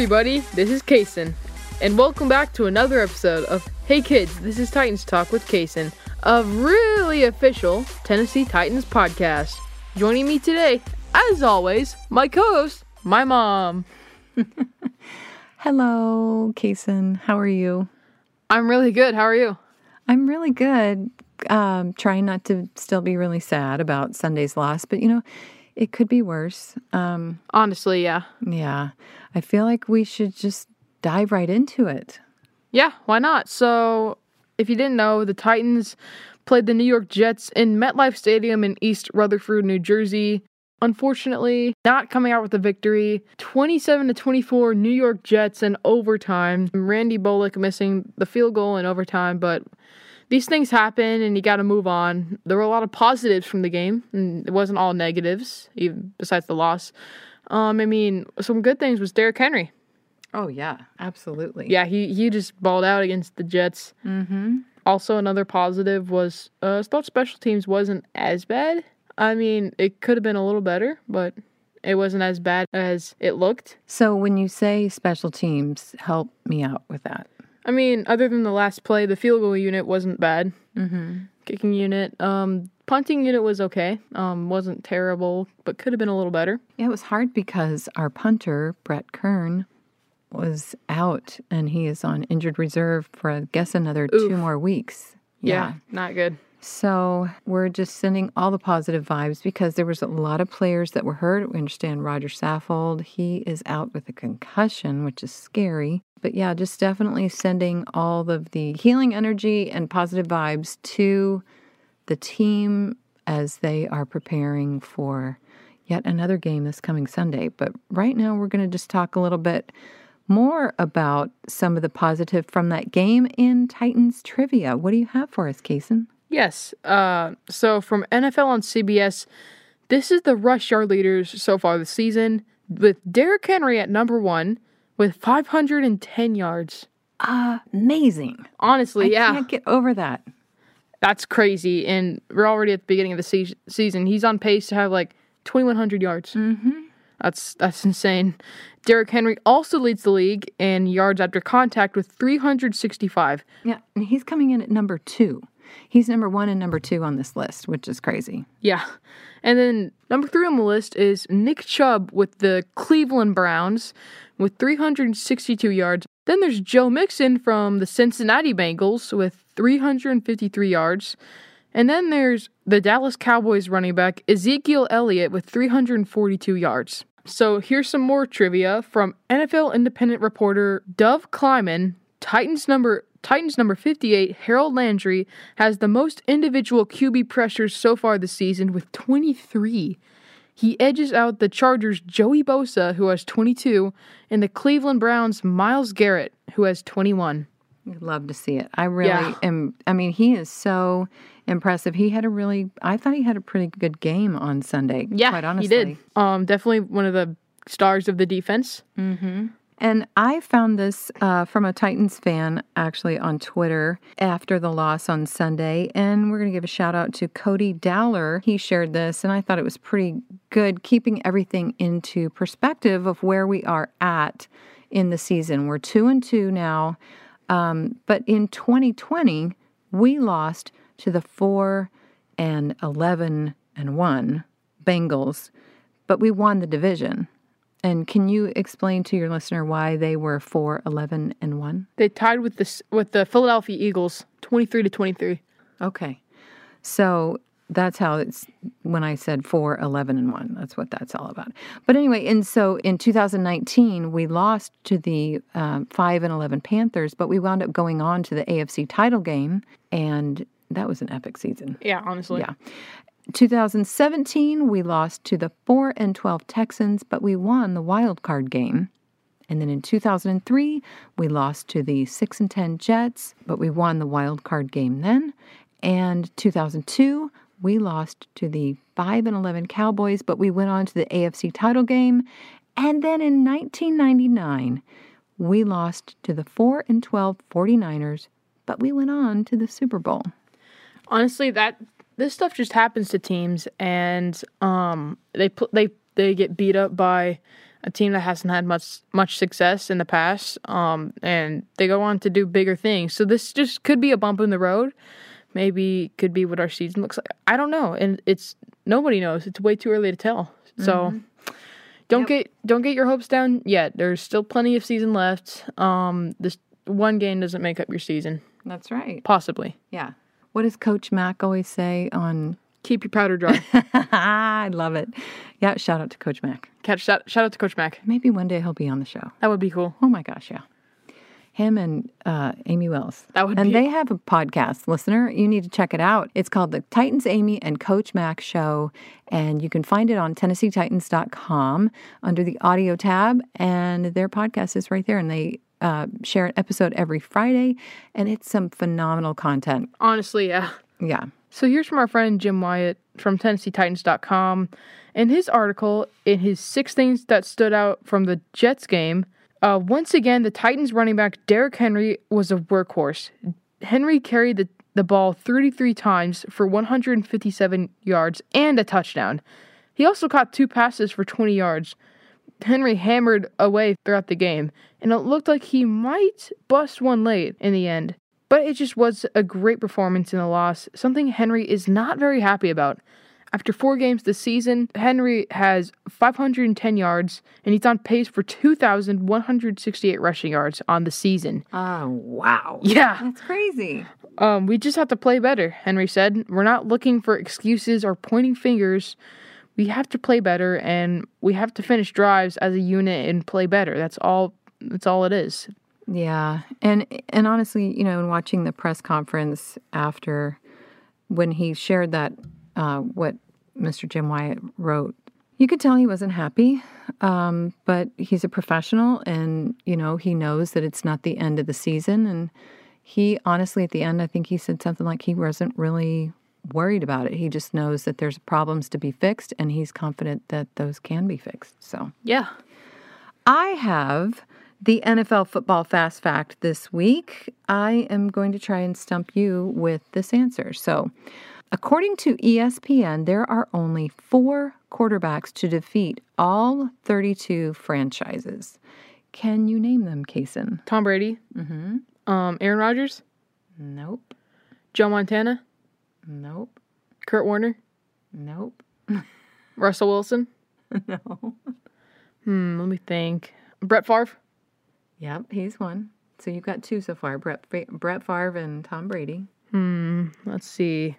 Hey everybody, this is Kason, and welcome back to another episode of Hey Kids, this is Titans Talk with Kason, a really official Tennessee Titans podcast. Joining me today, as always, my co-host, my mom. Hello, Kason. How are you? I'm really good. How are you? I'm really good. Um, trying not to still be really sad about Sunday's loss, but you know, it could be worse. Um, Honestly, yeah. yeah, I feel like we should just dive right into it. Yeah, why not? So, if you didn't know, the Titans played the New York Jets in MetLife Stadium in East Rutherford, New Jersey. Unfortunately, not coming out with a victory. 27 to 24 New York Jets in overtime. Randy Bullock missing the field goal in overtime, but these things happen and you got to move on. There were a lot of positives from the game, and it wasn't all negatives, even besides the loss. Um, I mean, some good things was Derrick Henry. Oh yeah, absolutely. Yeah, he he just balled out against the Jets. Mm-hmm. Also, another positive was uh, I thought special teams wasn't as bad. I mean, it could have been a little better, but it wasn't as bad as it looked. So when you say special teams, help me out with that. I mean, other than the last play, the field goal unit wasn't bad. Mm-hmm. Kicking unit, um, punting unit was okay. Um, wasn't terrible, but could have been a little better. Yeah, it was hard because our punter Brett Kern was out, and he is on injured reserve for I guess another two more weeks. Yeah, not good. So we're just sending all the positive vibes because there was a lot of players that were hurt. We understand Roger Saffold, he is out with a concussion, which is scary. But yeah, just definitely sending all of the healing energy and positive vibes to the team as they are preparing for yet another game this coming Sunday. But right now, we're going to just talk a little bit more about some of the positive from that game in Titans trivia. What do you have for us, Kason? Yes. Uh, so from NFL on CBS, this is the rush yard leaders so far this season, with Derrick Henry at number one with 510 yards. Amazing. Honestly, I yeah, can't get over that. that's crazy. And we're already at the beginning of the se- season. He's on pace to have like 2,100 yards. Mm-hmm. That's that's insane. Derrick Henry also leads the league in yards after contact with 365. Yeah, and he's coming in at number two. He's number one and number two on this list, which is crazy. Yeah. And then number three on the list is Nick Chubb with the Cleveland Browns with 362 yards. Then there's Joe Mixon from the Cincinnati Bengals with 353 yards. And then there's the Dallas Cowboys running back Ezekiel Elliott with 342 yards. So here's some more trivia from NFL independent reporter Dov Kleiman. Titans number Titans number 58, Harold Landry, has the most individual QB pressures so far this season with 23. He edges out the Chargers' Joey Bosa, who has 22, and the Cleveland Browns' Myles Garrett, who has 21. I'd love to see it. I really Yeah. am. I mean, he is so impressive. He had a really, I thought he had a pretty good game on Sunday. Yeah, quite honestly. he did. Um, definitely one of the stars of the defense. And I found this uh, from a Titans fan actually on Twitter after the loss on Sunday. And we're going to give a shout out to Cody Dowler. He shared this, and I thought it was pretty good, keeping everything into perspective of where we are at in the season. We're two and two now. Um, but in 2020, we lost to the four and 11 and one Bengals, but we won the division. And can you explain to your listener why they were 4 11 and 1? They tied with the with the Philadelphia Eagles, 23 to 23. Okay. So that's how it's when I said 4 11 and 1. That's what that's all about. But anyway, and so in 2019, we lost to the um, 5 and 11 Panthers, but we wound up going on to the AFC title game, and that was an epic season. Yeah, honestly. Yeah. 2017, we lost to the 4 and 12 Texans, but we won the wild card game. And then in 2003, we lost to the 6 and 10 Jets, but we won the wild card game then. And 2002, we lost to the 5 and 11 Cowboys, but we went on to the AFC title game. And then in 1999, we lost to the 4 and 12 49ers, but we went on to the Super Bowl. honestly that this stuff just happens to teams and um they pl- they they get beat up by a team that hasn't had much much success in the past, um, and they go on to do bigger things. So this just could be a bump in the road. Maybe could be what our season looks like. I don't know, and it's nobody knows. It's way too early to tell. So don't Yep. get don't get your hopes down yet. There's still plenty of season left. Um, this one game doesn't make up your season, That's right. possibly. Yeah. What does Coach Mac always say on? Keep your powder dry. I love it. Yeah. Shout out to Coach Mac. Catch shout, shout out to Coach Mac. Maybe one day he'll be on the show. That would be cool. Oh my gosh, yeah. Him and uh, Amy Wells. That would and be- they have a podcast, listener. You need to check it out. It's called the Titans Amy and Coach Mac Show, and you can find it on TennesseeTitans.com under the audio tab. And their podcast is right there, and they uh, share an episode every Friday, and it's some phenomenal content. Honestly, yeah. Yeah. So here's from our friend Jim Wyatt from TennesseeTitans.com. In his article, in his six things that stood out from the Jets game, uh, once again, the Titans running back Derrick Henry was a workhorse. Henry carried the, the ball 33 times for 157 yards and a touchdown. He also caught two passes for 20 yards. Henry hammered away throughout the game, and it looked like he might bust one late in the end. But it just was a great performance in the loss, something Henry is not very happy about. After four games this season, Henry has 510 yards, and he's on pace for 2,168 rushing yards on the season. Oh, wow. Yeah, That's crazy. um, we just have to play better, Henry said. We're not looking for excuses or pointing fingers. We have to play better, and we have to finish drives as a unit and play better. That's all. That's all it is. Yeah, and and honestly, you know, in watching the press conference after when he shared that uh, what Mr. Jim Wyatt wrote, you could tell he wasn't happy. Um, but he's a professional, and you know he knows that it's not the end of the season. And he honestly, at the end, I think he said something like he wasn't really worried about it. He just knows that there's problems to be fixed, and he's confident that those can be fixed. So. Yeah. I have the NFL football fast fact this week. I am going to try and stump you with this answer. So, according to ESPN, there are only four quarterbacks to defeat all 32 franchises. Can you name them, Kason? Tom Brady. Mm-hmm. Um, Aaron Rodgers. Nope. Joe Montana. Nope. Kurt Warner. Nope. Russell Wilson. No. Hmm. Let me think. Brett Favre. Yep, he's one. So you've got two so far: Brett Brett Favre and Tom Brady. Hmm, let's see.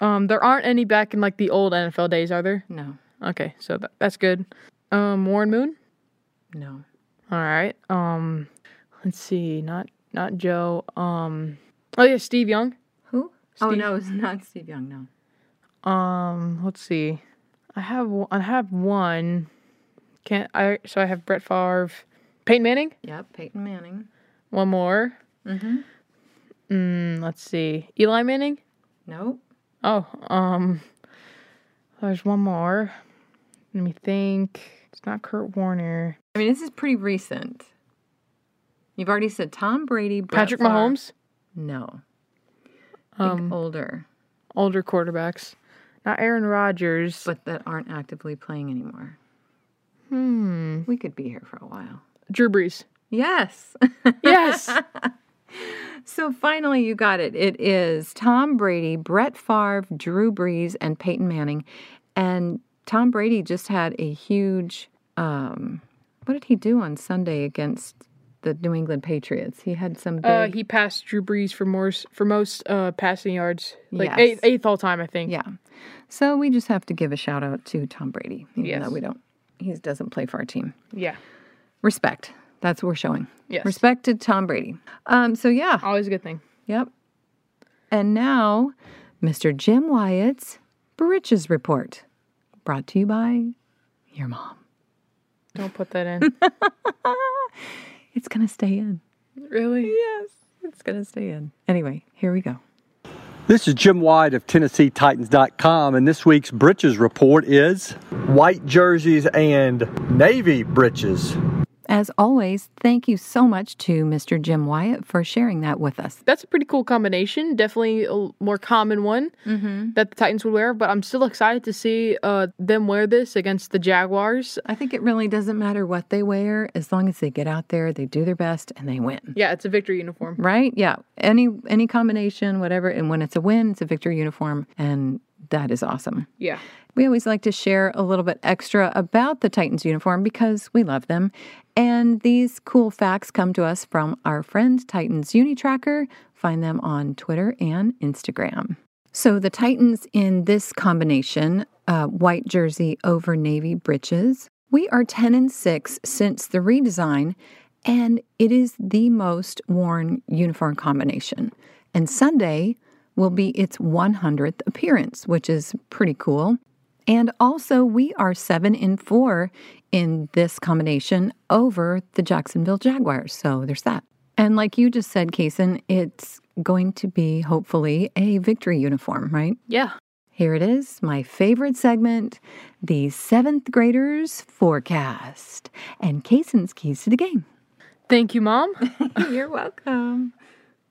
Um, there aren't any back in like the old NFL days, are there? No. Okay, so that, that's good. Um, Warren Moon. No. All right. Um, let's see. Not not Joe. Um, oh yeah, Steve Young. Who? Oh no, it's not Steve Young. No. Um, let's see. I have one- I have one. Can't I? So I have Brett Favre, Peyton Manning. Yep, Peyton Manning. One more. Mm-hmm. Mm, let's see. Eli Manning. Nope. Oh, um, there's one more. Let me think. It's not Kurt Warner. I mean, this is pretty recent. You've already said Tom Brady, Brett Patrick Favre. Mahomes. No. Um, older, older quarterbacks. Not Aaron Rodgers. but that aren't actively playing anymore. hmm. We could be here for a while. Drew Brees. Yes. Yes. so finally, you got it. It is Tom Brady, Brett Favre, Drew Brees, and Peyton Manning. And Tom Brady just had a huge. Um, what did he do on Sunday against the New England Patriots? He had some big. uh, he passed Drew Brees for more for most uh, passing yards, like Yes. eighth, eighth all time, I think. Yeah. So we just have to give a shout out to Tom Brady, even Yes. though we don't, he doesn't play for our team. Yeah. Respect. That's what we're showing. Yes. Respect to Tom Brady. Um, so yeah. Always a good thing. Yep. And now, Mr. Jim Wyatt's Britches Report, brought to you by your mom. Don't put that in. It's going to stay in. really? Yes, it's going to stay in. Anyway, here we go. This is Jim Wyatt of TennesseeTitans.com, and this week's Britches report is white jerseys and navy breeches. As always, thank you so much to Mr. Jim Wyatt for sharing that with us. That's a pretty cool combination. Definitely a more common one Mm-hmm. that the Titans would wear, but I'm still excited to see uh, them wear this against the Jaguars. I think it really doesn't matter what they wear as long as they get out there, they do their best, and they win. Yeah, it's a victory uniform. Right? Yeah. Any any combination, whatever. And when it's a win, it's a victory uniform, and that is awesome. Yeah. We always like to share a little bit extra about the Titans uniform because we love them. And these cool facts come to us from our friend Titans Unitracker. Find them on Twitter and Instagram. So the Titans in this combination, uh, white jersey over navy breeches, we are 10 and 6 since the redesign, and it is the most worn uniform combination. And Sunday will be its 100th appearance, which is pretty cool. And also, we are seven in four in this combination over the Jacksonville Jaguars. So there's that. And like you just said, Kason, it's going to be hopefully a victory uniform, right? Yeah. Here it is, my favorite segment the seventh graders forecast and Kason's keys to the game. Thank you, Mom. You're welcome.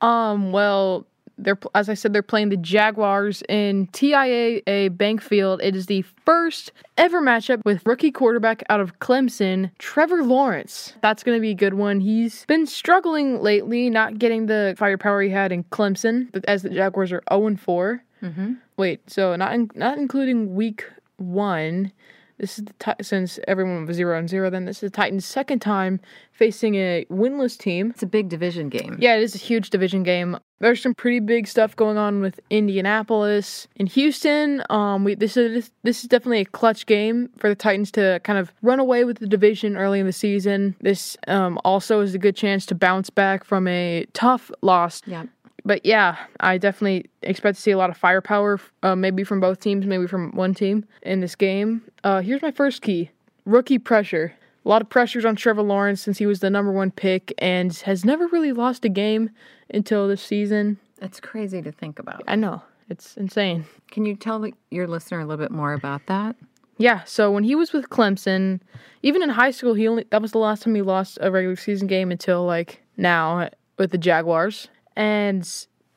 Um, well, they're as I said, they're playing the Jaguars in TIAA Bank Field. It is the first ever matchup with rookie quarterback out of Clemson, Trevor Lawrence. That's going to be a good one. He's been struggling lately, not getting the firepower he had in Clemson, but as the Jaguars are 0 4. Mm-hmm. Wait, so not in, not including week one. This is the ti- since everyone was zero and zero. Then this is the Titans' second time facing a winless team. It's a big division game. Yeah, it is a huge division game. There's some pretty big stuff going on with Indianapolis and Houston. Um, we this is this is definitely a clutch game for the Titans to kind of run away with the division early in the season. This um, also is a good chance to bounce back from a tough loss. Yeah. But yeah, I definitely expect to see a lot of firepower, uh, maybe from both teams, maybe from one team in this game. Uh, here's my first key rookie pressure. A lot of pressures on Trevor Lawrence since he was the number one pick and has never really lost a game until this season. That's crazy to think about. I know, it's insane. Can you tell your listener a little bit more about that? Yeah, so when he was with Clemson, even in high school, he only that was the last time he lost a regular season game until like now with the Jaguars. And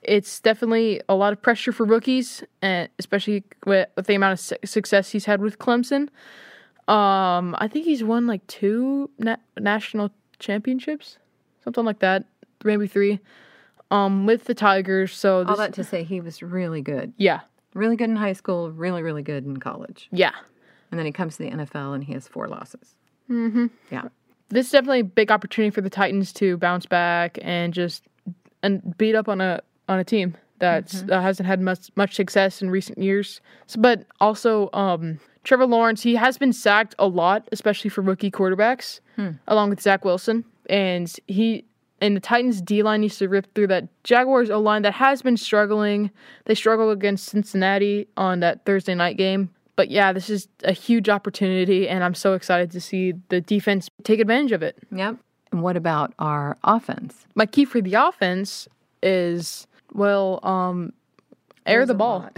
it's definitely a lot of pressure for rookies, and especially with, with the amount of su- success he's had with Clemson. Um, I think he's won like two na- national championships, something like that, maybe three. Um, with the Tigers. So All that to say, he was really good. yeah, Really good in high school, really, really good in college. yeah. And then he comes to the NFL and he has four losses. Mm-hmm. Yeah. this is definitely a big opportunity for the Titans to bounce back and just and beat up on a on a team that uh, hasn't had much much success in recent years. So, but also, um, Trevor Lawrence he has been sacked a lot, especially for rookie quarterbacks, along with Zach Wilson, and he. And the Titans D line needs to rip through that Jaguars O line that has been struggling. They struggled against Cincinnati on that Thursday night game. But yeah, this is a huge opportunity, and I'm so excited to see the defense take advantage of it. Yep. And what about our offense? My key for the offense is well, um, air There's the ball.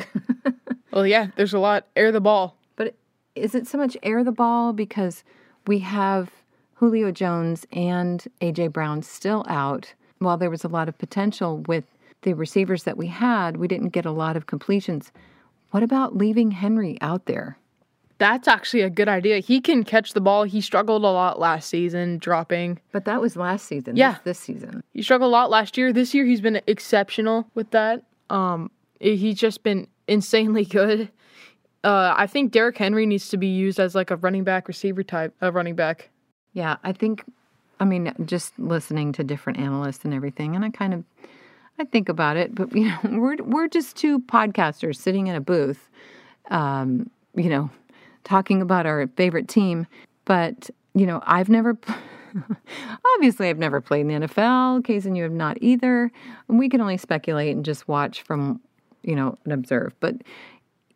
well, yeah, there's a lot. Air the ball. But is it so much air the ball because we have Julio Jones and AJ Brown still out? While there was a lot of potential with the receivers that we had, we didn't get a lot of completions. What about leaving Henry out there? That's actually a good idea. He can catch the ball. He struggled a lot last season, dropping. But that was last season. Yeah. This, this season. He struggled a lot last year. This year, he's been exceptional with that. Um, he's just been insanely good. Uh, I think Derrick Henry needs to be used as like a running back receiver type of running back. Yeah, I think, I mean, just listening to different analysts and everything, and I kind of, I think about it, but you know, we're we're just two podcasters sitting in a booth, um, you know, talking about our favorite team. But you know, I've never, obviously, I've never played in the NFL. Kason you have not either. And we can only speculate and just watch from, you know, and observe. But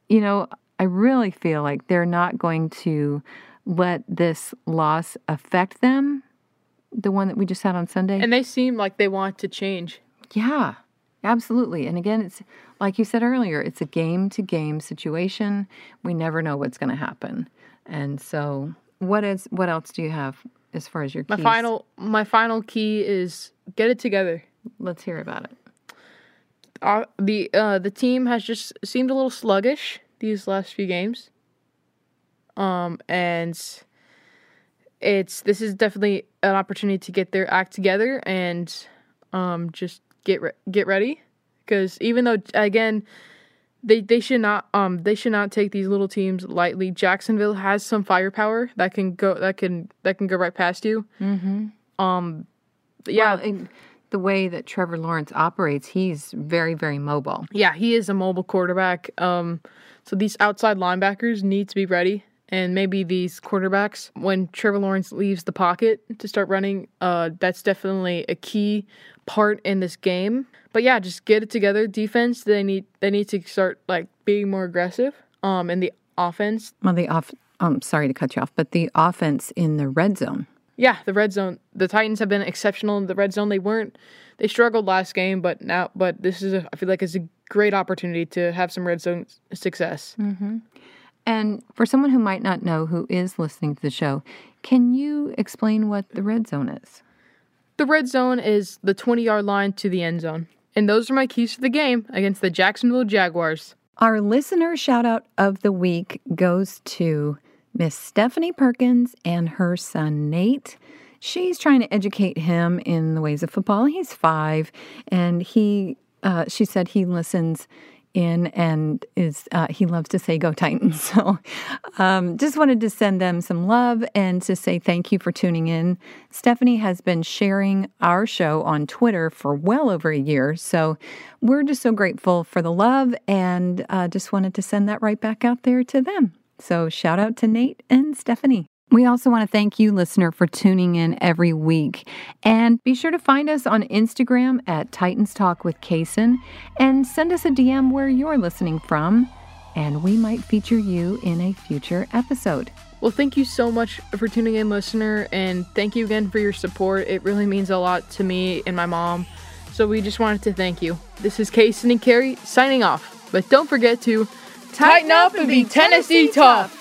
you know, I really feel like they're not going to let this loss affect them. The one that we just had on Sunday. And they seem like they want to change. yeah, absolutely. And again, it's like you said earlier, it's a game to game situation. We never know what's going to happen. And so, what is what else do you have as far as your My final my final key is get it together. Let's hear about it. Uh, the uh, the team has just seemed a little sluggish these last few games. Um, and it's this is definitely an opportunity to get their act together and um just get re- get ready because even though again they they should not um they should not take these little teams lightly. Jacksonville has some firepower that can go that can that can go right past you. Mm-hmm. Um, yeah, Well, and the way that Trevor Lawrence operates, he's very, very mobile. Yeah, he is a mobile quarterback. Um, so these outside linebackers need to be ready, and maybe these quarterbacks, when Trevor Lawrence leaves the pocket to start running, uh, that's definitely a key part in this game. But yeah, just get it together. Defense, they need they need to start like being more aggressive. Um, in the offense, Well, the off. I'm sorry to cut you off, but the offense in the red zone. yeah, the red zone. The Titans have been exceptional in the red zone. They weren't. They struggled last game, but now, but this is a. I feel like it's a great opportunity to have some red zone success. Mhm. And for someone who might not know who is listening to the show, can you explain what the red zone is? The red zone is the 20 yard line to the end zone. And those are my keys to the game against the Jacksonville Jaguars. Our listener shout out of the week goes to Miss Stephanie Perkins and her son Nate. She's trying to educate him in the ways of football. He's five, and he, uh, she said he listens in and is uh, he loves to say "Go Titans." So, um, just wanted to send them some love and to say thank you for tuning in. Stephanie has been sharing our show on Twitter for well over a year, so we're just so grateful for the love and uh, just wanted to send that right back out there to them. So, shout out to Nate and Stephanie. We also want to thank you, listener, for tuning in every week. And be sure to find us on Instagram at Titans Talk with Kason and send us a DM where you're listening from, and we might feature you in a future episode. Well, thank you so much for tuning in, listener, and thank you again for your support. It really means a lot to me and my mom. So we just wanted to thank you. This is Kason and Carrie signing off. But don't forget to tighten up and be Tennessee tough.